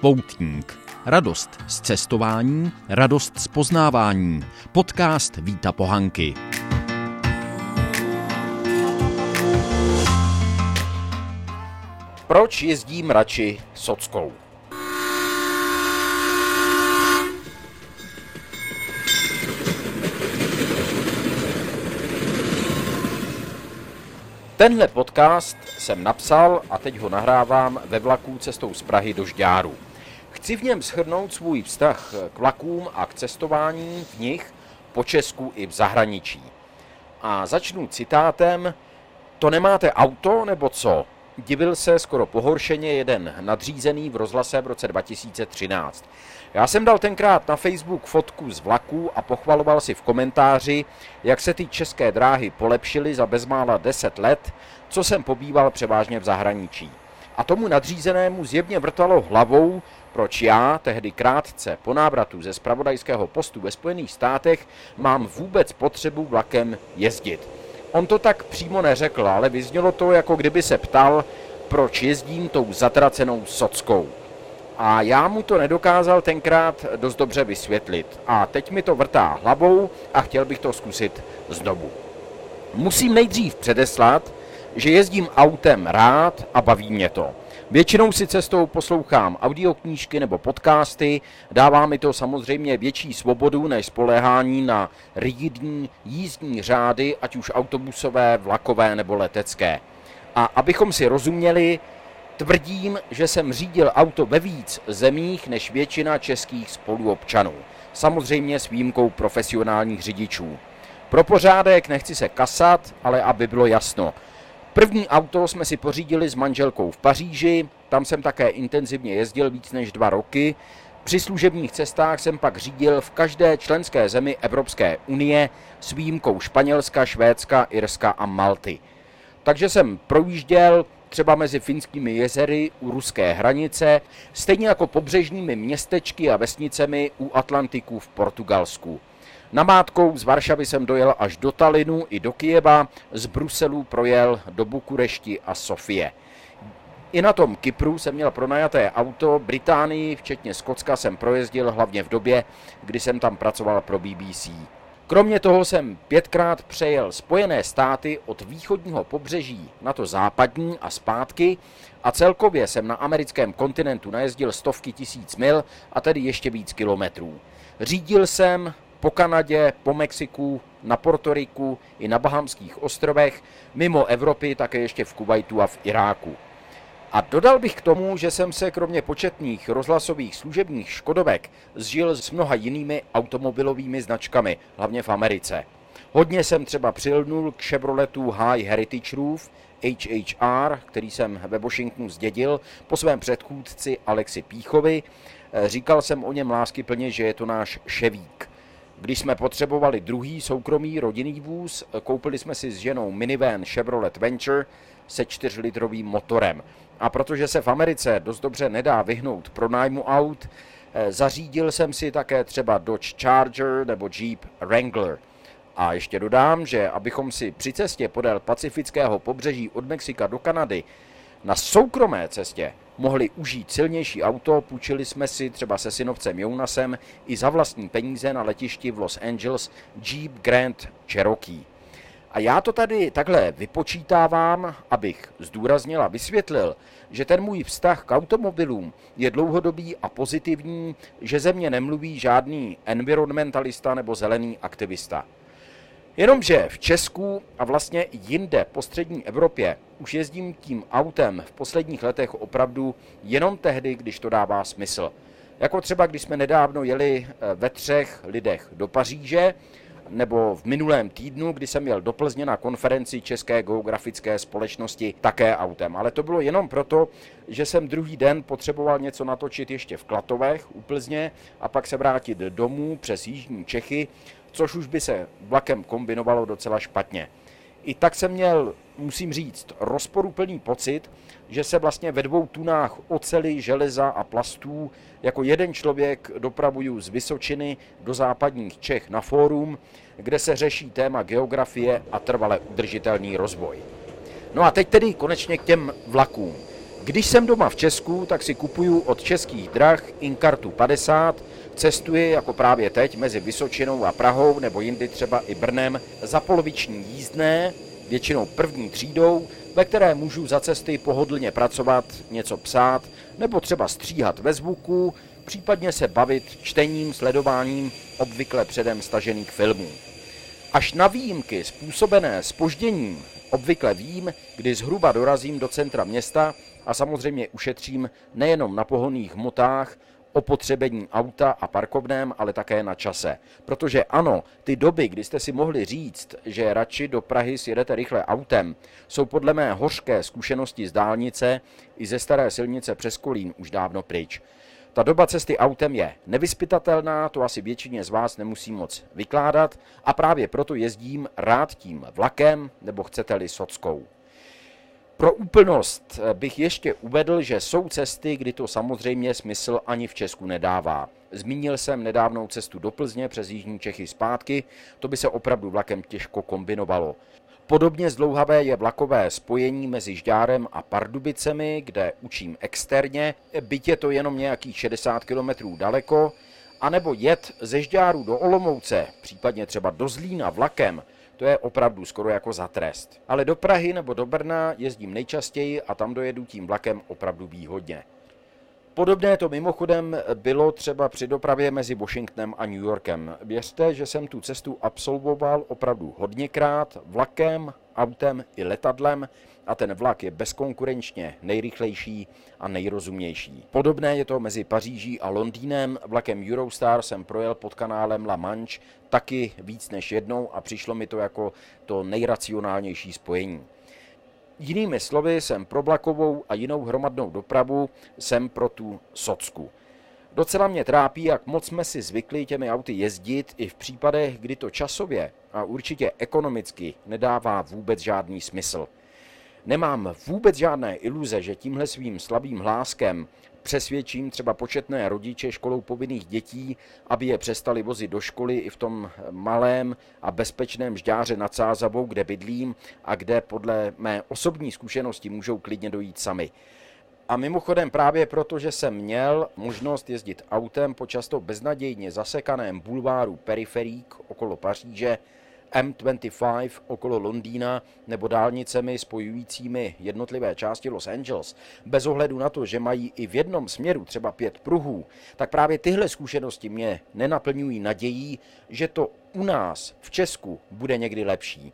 Poutník. Radost z cestování, radost z poznávání. Podcast Víta Pohanky. Proč jezdím radši sockou? Tenhle podcast jsem napsal a teď ho nahrávám ve vlaku cestou z Prahy do Žďáru. Chci v něm shrnout svůj vztah k vlakům a k cestování v nich po Česku i v zahraničí. A začnu citátem To nemáte auto nebo co? Divil se skoro pohoršeně jeden nadřízený v rozhlase v roce 2013. Já jsem dal tenkrát na Facebook fotku z vlaku a pochvaloval si v komentáři, jak se ty české dráhy polepšily za bezmála 10 let, co jsem pobýval převážně v zahraničí. A tomu nadřízenému zjevně vrtalo hlavou, proč já, tehdy krátce po návratu ze spravodajského postu ve Spojených státech, mám vůbec potřebu vlakem jezdit. On to tak přímo neřekl, ale vyznělo to, jako kdyby se ptal, proč jezdím tou zatracenou sockou. A já mu to nedokázal tenkrát dost dobře vysvětlit. A teď mi to vrtá hlavou a chtěl bych to zkusit znovu. Musím nejdřív předeslat, že jezdím autem rád a baví mě to. Většinou si cestou poslouchám audioknížky nebo podcasty, dává mi to samozřejmě větší svobodu než spoléhání na rigidní jízdní řády, ať už autobusové, vlakové nebo letecké. A abychom si rozuměli, tvrdím, že jsem řídil auto ve víc zemích než většina českých spoluobčanů. Samozřejmě s výjimkou profesionálních řidičů. Pro pořádek nechci se kasat, ale aby bylo jasno – První auto jsme si pořídili s manželkou v Paříži, tam jsem také intenzivně jezdil víc než dva roky. Při služebních cestách jsem pak řídil v každé členské zemi Evropské unie s výjimkou Španělska, Švédska, Irska a Malty. Takže jsem projížděl třeba mezi finskými jezery u ruské hranice, stejně jako pobřežními městečky a vesnicemi u Atlantiku v Portugalsku. Namátkou z Varšavy jsem dojel až do Talinu i do Kijeva, z Bruselu projel do Bukurešti a Sofie. I na tom Kypru jsem měl pronajaté auto, Británii, včetně Skotska, jsem projezdil hlavně v době, kdy jsem tam pracoval pro BBC. Kromě toho jsem pětkrát přejel Spojené státy od východního pobřeží na to západní a zpátky a celkově jsem na americkém kontinentu najezdil stovky tisíc mil a tedy ještě víc kilometrů. Řídil jsem po Kanadě, po Mexiku, na Portoriku i na Bahamských ostrovech, mimo Evropy také ještě v Kuwaitu a v Iráku. A dodal bych k tomu, že jsem se kromě početných rozhlasových služebních škodovek zžil s mnoha jinými automobilovými značkami, hlavně v Americe. Hodně jsem třeba přilnul k Chevroletu High Heritage Roof, HHR, který jsem ve Washingtonu zdědil po svém předchůdci Alexi Píchovi. Říkal jsem o něm lásky plně, že je to náš ševík. Když jsme potřebovali druhý soukromý rodinný vůz, koupili jsme si s ženou minivan Chevrolet Venture se 4-litrovým motorem. A protože se v Americe dost dobře nedá vyhnout pro nájmu aut, eh, zařídil jsem si také třeba Dodge Charger nebo Jeep Wrangler. A ještě dodám, že abychom si při cestě podél pacifického pobřeží od Mexika do Kanady na soukromé cestě mohli užít silnější auto, půjčili jsme si třeba se synovcem Jonasem i za vlastní peníze na letišti v Los Angeles Jeep Grand Cherokee. A já to tady takhle vypočítávám, abych zdůraznil a vysvětlil, že ten můj vztah k automobilům je dlouhodobý a pozitivní, že ze mě nemluví žádný environmentalista nebo zelený aktivista. Jenomže v Česku a vlastně jinde po střední Evropě už jezdím tím autem v posledních letech opravdu jenom tehdy, když to dává smysl. Jako třeba, když jsme nedávno jeli eh, ve třech lidech do Paříže, nebo v minulém týdnu, kdy jsem jel do Plzně na konferenci České geografické společnosti také autem. Ale to bylo jenom proto, že jsem druhý den potřeboval něco natočit ještě v Klatovech u Plzně a pak se vrátit domů přes Jižní Čechy, což už by se vlakem kombinovalo docela špatně. I tak jsem měl, musím říct, rozporuplný pocit, že se vlastně ve dvou tunách ocely, železa a plastů jako jeden člověk dopravuju z Vysočiny do západních Čech na fórum, kde se řeší téma geografie a trvale udržitelný rozvoj. No a teď tedy konečně k těm vlakům. Když jsem doma v Česku, tak si kupuju od českých drah Inkartu 50, cestuji jako právě teď mezi Vysočinou a Prahou nebo jindy třeba i Brnem za poloviční jízdné, většinou první třídou, ve které můžu za cesty pohodlně pracovat, něco psát nebo třeba stříhat ve zvuku, případně se bavit čtením, sledováním obvykle předem stažených filmů. Až na výjimky způsobené spožděním obvykle vím, kdy zhruba dorazím do centra města a samozřejmě ušetřím nejenom na pohonných hmotách, opotřebení auta a parkovném, ale také na čase. Protože ano, ty doby, kdy jste si mohli říct, že radši do Prahy sjedete rychle autem, jsou podle mé hořké zkušenosti z dálnice i ze staré silnice přes Kolín už dávno pryč. Ta doba cesty autem je nevyspytatelná, to asi většině z vás nemusí moc vykládat a právě proto jezdím rád tím vlakem nebo chcete-li sockou. Pro úplnost bych ještě uvedl, že jsou cesty, kdy to samozřejmě smysl ani v Česku nedává. Zmínil jsem nedávnou cestu do Plzně přes Jižní Čechy zpátky, to by se opravdu vlakem těžko kombinovalo. Podobně zdlouhavé je vlakové spojení mezi Žďárem a Pardubicemi, kde učím externě, byť je to jenom nějakých 60 km daleko, anebo jet ze Žďáru do Olomouce, případně třeba do Zlína vlakem, to je opravdu skoro jako za trest. Ale do Prahy nebo do Brna jezdím nejčastěji a tam dojedu tím vlakem opravdu výhodně. Podobné to mimochodem bylo třeba při dopravě mezi Washingtonem a New Yorkem. Věřte, že jsem tu cestu absolvoval opravdu hodněkrát vlakem, autem i letadlem a ten vlak je bezkonkurenčně nejrychlejší a nejrozumější. Podobné je to mezi Paříží a Londýnem. Vlakem Eurostar jsem projel pod kanálem La Manche taky víc než jednou a přišlo mi to jako to nejracionálnější spojení. Jinými slovy, jsem pro vlakovou a jinou hromadnou dopravu, jsem pro tu socku. Docela mě trápí, jak moc jsme si zvykli těmi auty jezdit i v případech, kdy to časově a určitě ekonomicky nedává vůbec žádný smysl. Nemám vůbec žádné iluze, že tímhle svým slabým hláskem přesvědčím třeba početné rodiče školou povinných dětí, aby je přestali vozit do školy i v tom malém a bezpečném žďáře nad Sázavou, kde bydlím a kde podle mé osobní zkušenosti můžou klidně dojít sami. A mimochodem právě proto, že jsem měl možnost jezdit autem po často beznadějně zasekaném bulváru Periferík okolo Paříže, M25 okolo Londýna nebo dálnicemi spojujícími jednotlivé části Los Angeles, bez ohledu na to, že mají i v jednom směru třeba pět pruhů, tak právě tyhle zkušenosti mě nenaplňují nadějí, že to u nás v Česku bude někdy lepší.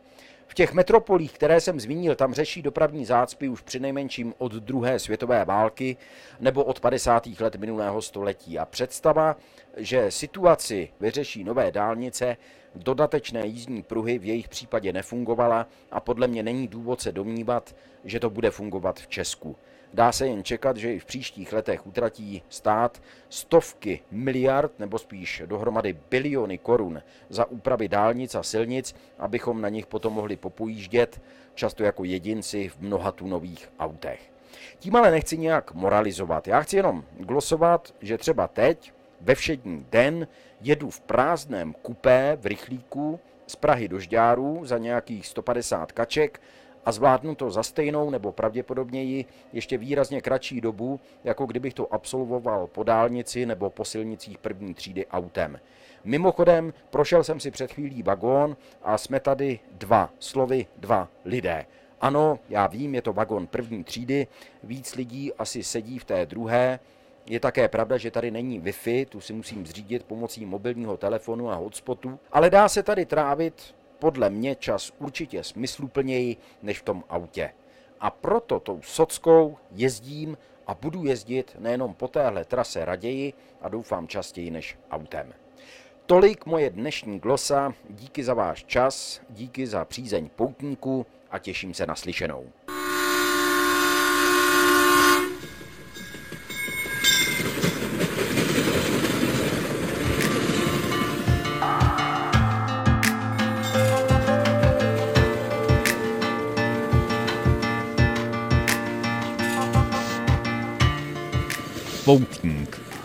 Těch metropolích, které jsem zmínil, tam řeší dopravní zácpy už přinejmenším od druhé světové války nebo od 50. let minulého století. A představa, že situaci vyřeší nové dálnice, dodatečné jízdní pruhy v jejich případě nefungovala a podle mě není důvod se domnívat, že to bude fungovat v Česku. Dá se jen čekat, že i v příštích letech utratí stát stovky miliard nebo spíš dohromady biliony korun za úpravy dálnic a silnic, abychom na nich potom mohli popojíždět, často jako jedinci v mnoha tunových autech. Tím ale nechci nějak moralizovat. Já chci jenom glosovat, že třeba teď, ve všední den, jedu v prázdném kupé v rychlíku z Prahy do Žďáru za nějakých 150 kaček a zvládnu to za stejnou nebo pravděpodobněji ještě výrazně kratší dobu, jako kdybych to absolvoval po dálnici nebo po silnicích první třídy autem. Mimochodem, prošel jsem si před chvílí vagón a jsme tady dva, slovy dva lidé. Ano, já vím, je to vagón první třídy, víc lidí asi sedí v té druhé. Je také pravda, že tady není Wi-Fi, tu si musím zřídit pomocí mobilního telefonu a hotspotu, ale dá se tady trávit podle mě čas určitě smysluplněji než v tom autě. A proto tou sockou jezdím a budu jezdit nejenom po téhle trase raději a doufám častěji než autem. Tolik moje dnešní glosa, díky za váš čas, díky za přízeň poutníků a těším se na slyšenou.